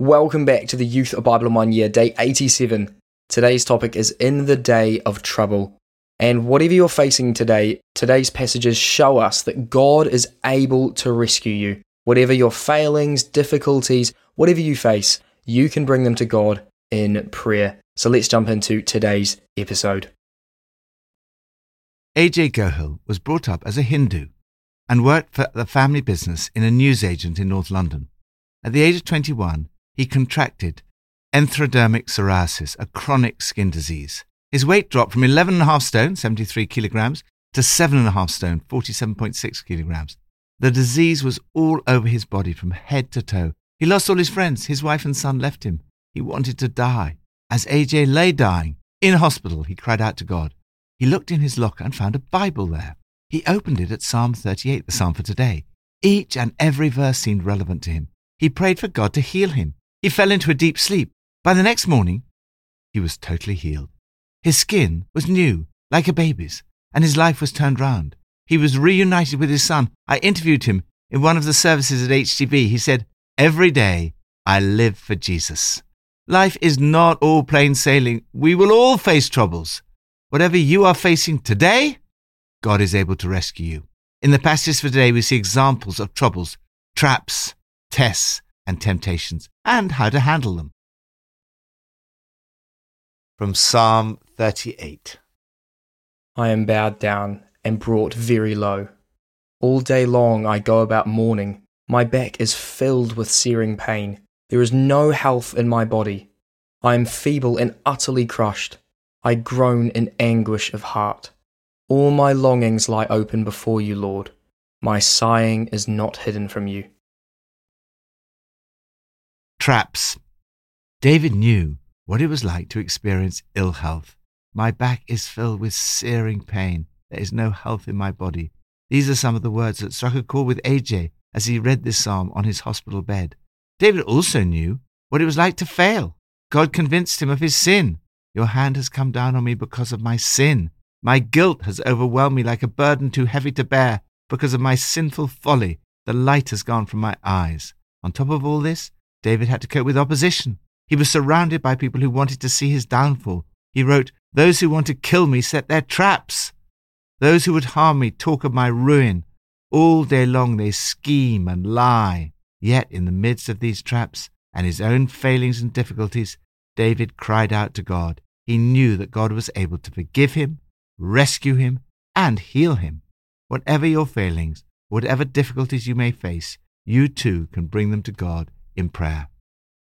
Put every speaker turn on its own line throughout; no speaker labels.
Welcome back to the Youth of Bible in One Year, day 87. Today's topic is In the Day of Trouble. And whatever you're facing today, today's passages show us that God is able to rescue you. Whatever your failings, difficulties, whatever you face, you can bring them to God in prayer. So let's jump into today's episode.
A.J. Gohil was brought up as a Hindu and worked for the family business in a newsagent in North London. At the age of 21, he contracted erythrodermic psoriasis, a chronic skin disease. His weight dropped from 11.5 stone, 73 kilograms, to 7.5 stone, 47.6 kilograms. The disease was all over his body from head to toe. He lost all his friends. His wife and son left him. He wanted to die. As AJ lay dying in hospital, he cried out to God. He looked in his locker and found a Bible there. He opened it at Psalm 38, the psalm for today. Each and every verse seemed relevant to him. He prayed for God to heal him. He fell into a deep sleep. By the next morning, he was totally healed. His skin was new, like a baby's, and his life was turned round. He was reunited with his son. I interviewed him in one of the services at HTB. He said, Every day I live for Jesus. Life is not all plain sailing. We will all face troubles. Whatever you are facing today, God is able to rescue you. In the passage for today, we see examples of troubles, traps, tests, and temptations, and how to handle them. From Psalm 38
I am bowed down and brought very low. All day long I go about mourning. My back is filled with searing pain. There is no health in my body. I am feeble and utterly crushed. I groan in anguish of heart. All my longings lie open before you, Lord. My sighing is not hidden from you.
Traps. David knew what it was like to experience ill health. My back is filled with searing pain. There is no health in my body. These are some of the words that struck a chord with AJ as he read this psalm on his hospital bed. David also knew what it was like to fail. God convinced him of his sin. Your hand has come down on me because of my sin. My guilt has overwhelmed me like a burden too heavy to bear because of my sinful folly. The light has gone from my eyes. On top of all this, David had to cope with opposition. He was surrounded by people who wanted to see his downfall. He wrote, Those who want to kill me set their traps. Those who would harm me talk of my ruin. All day long they scheme and lie. Yet in the midst of these traps and his own failings and difficulties, David cried out to God. He knew that God was able to forgive him, rescue him, and heal him. Whatever your failings, whatever difficulties you may face, you too can bring them to God in prayer.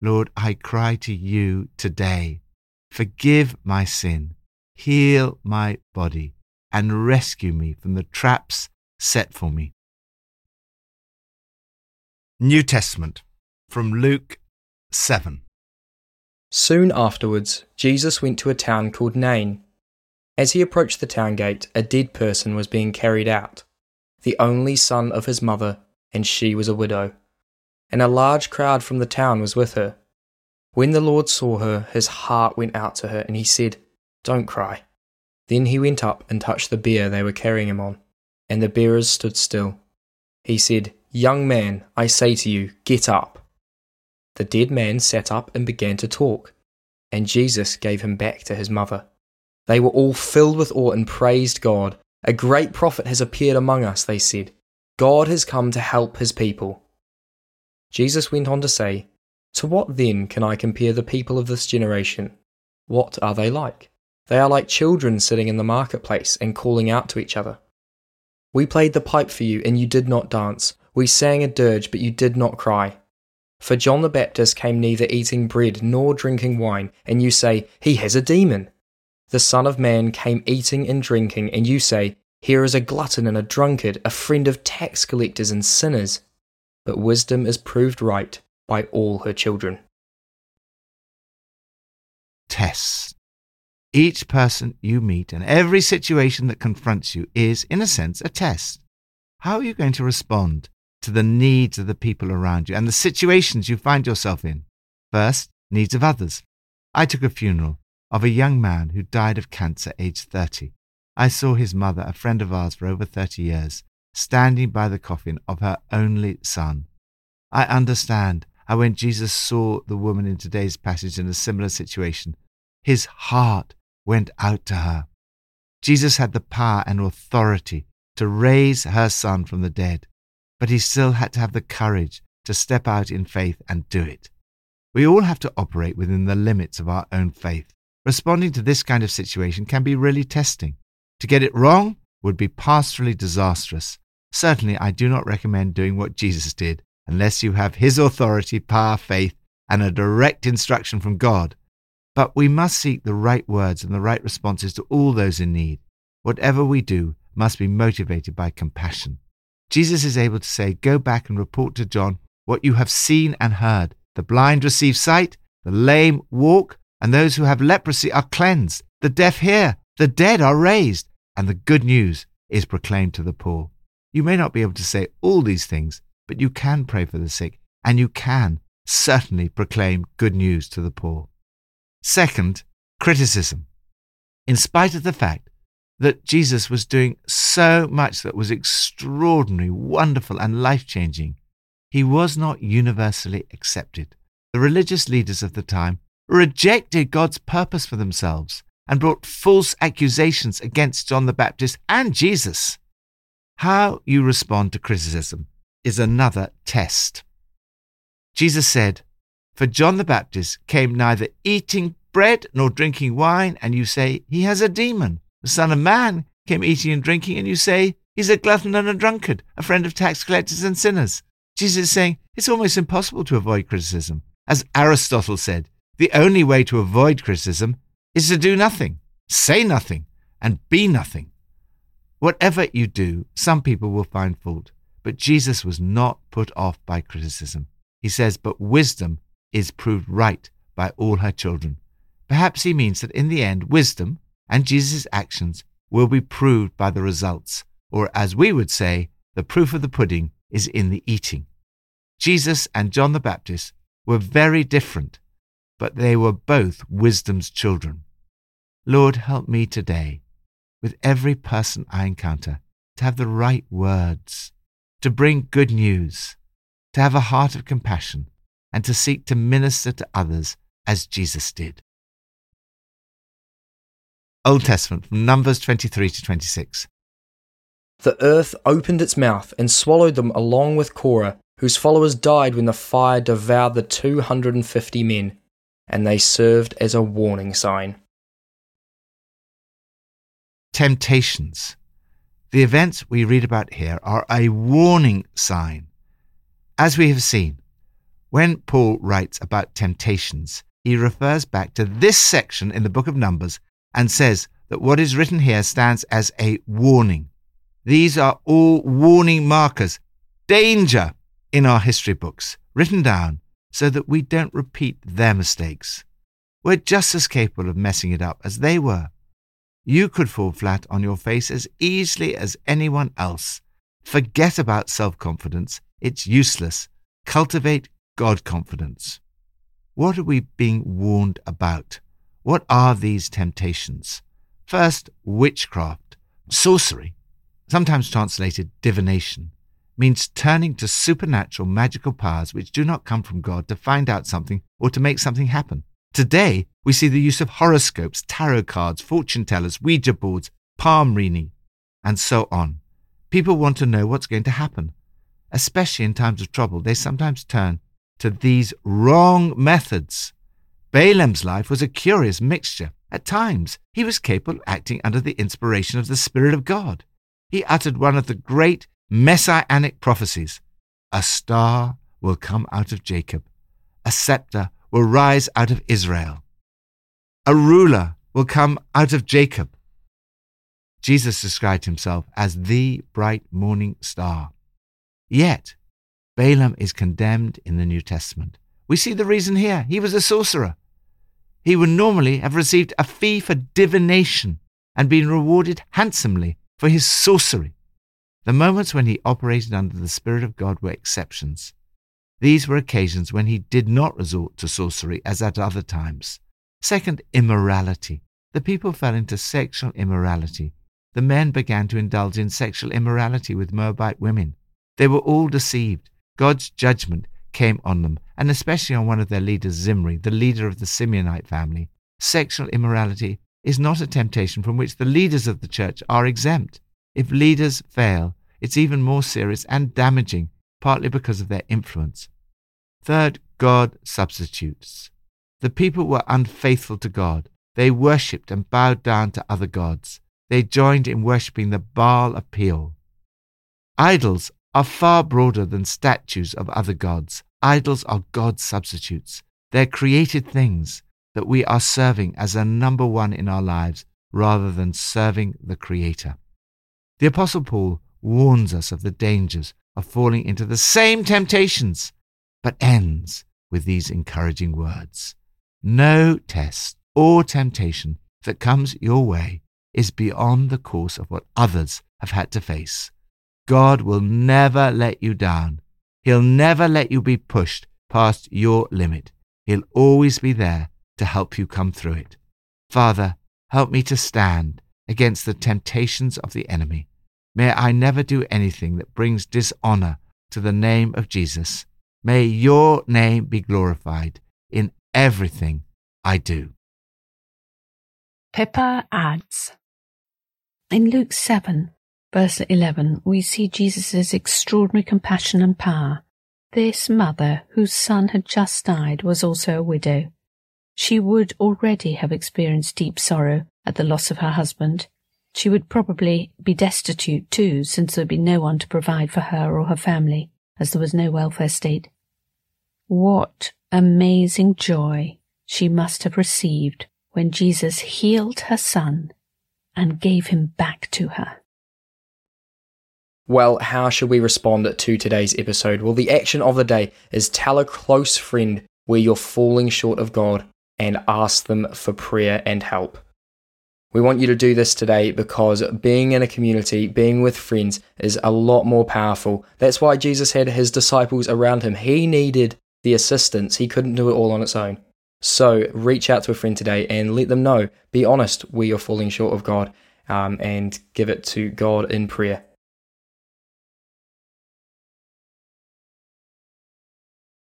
Lord, I cry to you today. Forgive my sin, heal my body, and rescue me from the traps set for me. New Testament from Luke 7.
Soon afterwards, Jesus went to a town called Nain. As he approached the town gate, a dead person was being carried out, the only son of his mother, and she was a widow. And a large crowd from the town was with her. When the Lord saw her, his heart went out to her, and he said, Don't cry. Then he went up and touched the bier they were carrying him on, and the bearers stood still. He said, Young man, I say to you, get up. The dead man sat up and began to talk, and Jesus gave him back to his mother. They were all filled with awe and praised God. A great prophet has appeared among us, they said. God has come to help his people. Jesus went on to say, To what then can I compare the people of this generation? What are they like? They are like children sitting in the marketplace and calling out to each other. We played the pipe for you, and you did not dance. We sang a dirge, but you did not cry. For John the Baptist came neither eating bread nor drinking wine, and you say, He has a demon. The Son of Man came eating and drinking, and you say, Here is a glutton and a drunkard, a friend of tax collectors and sinners. But wisdom is proved right by all her children.
Tests. Each person you meet and every situation that confronts you is, in a sense, a test. How are you going to respond to the needs of the people around you and the situations you find yourself in. First, needs of others. I took a funeral of a young man who died of cancer aged 30. I saw his mother, a friend of ours for over 30 years, standing by the coffin of her only son. I understand how when Jesus saw the woman in today's passage in a similar situation, his heart went out to her. Jesus had the power and authority to raise her son from the dead, but he still had to have the courage to step out in faith and do it. We all have to operate within the limits of our own faith. Responding to this kind of situation can be really testing. To get it wrong would be pastorally disastrous. Certainly, I do not recommend doing what Jesus did unless you have his authority, power, faith, and a direct instruction from God. But we must seek the right words and the right responses to all those in need. Whatever we do must be motivated by compassion. Jesus is able to say, Go back and report to John what you have seen and heard. The blind receive sight, the lame walk, and those who have leprosy are cleansed. The deaf hear, the dead are raised, and the good news is proclaimed to the poor. You may not be able to say all these things, but you can pray for the sick, and you can certainly proclaim good news to the poor. Second, criticism. In spite of the fact that Jesus was doing so much that was extraordinary, wonderful, and life changing, he was not universally accepted. The religious leaders of the time rejected God's purpose for themselves and brought false accusations against John the Baptist and Jesus. How you respond to criticism is another test. Jesus said, For John the Baptist came neither eating bread nor drinking wine, and you say, He has a demon. The Son of Man came eating and drinking, and you say, He's a glutton and a drunkard, a friend of tax collectors and sinners. Jesus is saying, It's almost impossible to avoid criticism. As Aristotle said, the only way to avoid criticism is to do nothing, say nothing, and be nothing. Whatever you do, some people will find fault. But Jesus was not put off by criticism. He says, But wisdom is proved right by all her children. Perhaps he means that in the end, wisdom and Jesus' actions will be proved by the results, or as we would say, the proof of the pudding is in the eating. Jesus and John the Baptist were very different, but they were both wisdom's children. Lord, help me today, with every person I encounter, to have the right words to bring good news, to have a heart of compassion, and to seek to minister to others as Jesus did. Old Testament from Numbers 23 to 26.
The earth opened its mouth and swallowed them along with Korah, whose followers died when the fire devoured the 250 men, and they served as a warning sign.
Temptations. The events we read about here are a warning sign. As we have seen, when Paul writes about temptations, he refers back to this section in the book of Numbers and says that what is written here stands as a warning. These are all warning markers, danger in our history books, written down so that we don't repeat their mistakes. We're just as capable of messing it up as they were. You could fall flat on your face as easily as anyone else. Forget about self confidence, it's useless. Cultivate God confidence. What are we being warned about? What are these temptations? First, witchcraft, sorcery, sometimes translated divination, means turning to supernatural magical powers which do not come from God to find out something or to make something happen. Today, we see the use of horoscopes, tarot cards, fortune tellers, Ouija boards, palm reading, and so on. People want to know what's going to happen. Especially in times of trouble, they sometimes turn to these wrong methods. Balaam's life was a curious mixture. At times, he was capable of acting under the inspiration of the Spirit of God. He uttered one of the great messianic prophecies A star will come out of Jacob, a scepter will rise out of Israel. A ruler will come out of Jacob. Jesus described himself as the bright morning star. Yet, Balaam is condemned in the New Testament. We see the reason here. He was a sorcerer. He would normally have received a fee for divination and been rewarded handsomely for his sorcery. The moments when he operated under the Spirit of God were exceptions. These were occasions when he did not resort to sorcery as at other times. Second, immorality. The people fell into sexual immorality. The men began to indulge in sexual immorality with Moabite women. They were all deceived. God's judgment came on them, and especially on one of their leaders, Zimri, the leader of the Simeonite family, sexual immorality is not a temptation from which the leaders of the church are exempt. If leaders fail, it's even more serious and damaging, partly because of their influence. Third, God substitutes. The people were unfaithful to God. They worshipped and bowed down to other gods. They joined in worshipping the Baal of. Idols are far broader than statues of other gods. Idols are God's substitutes. They're created things that we are serving as a number one in our lives rather than serving the Creator. The Apostle Paul warns us of the dangers of falling into the same temptations, but ends with these encouraging words No test or temptation that comes your way is beyond the course of what others have had to face. God will never let you down. He'll never let you be pushed past your limit. He'll always be there to help you come through it. Father, help me to stand against the temptations of the enemy. May I never do anything that brings dishonor to the name of Jesus. May your name be glorified in everything I do.
Pippa adds In Luke 7, verse 11, we see Jesus' extraordinary compassion and power. This mother, whose son had just died, was also a widow. She would already have experienced deep sorrow at the loss of her husband. She would probably be destitute too, since there would be no one to provide for her or her family, as there was no welfare state. What amazing joy she must have received when Jesus healed her son and gave him back to her.
Well, how should we respond to today's episode? Well, the action of the day is tell a close friend where you're falling short of God and ask them for prayer and help. We want you to do this today because being in a community, being with friends, is a lot more powerful. That's why Jesus had his disciples around him. He needed the assistance, he couldn't do it all on its own. So reach out to a friend today and let them know. Be honest where you're falling short of God um, and give it to God in prayer.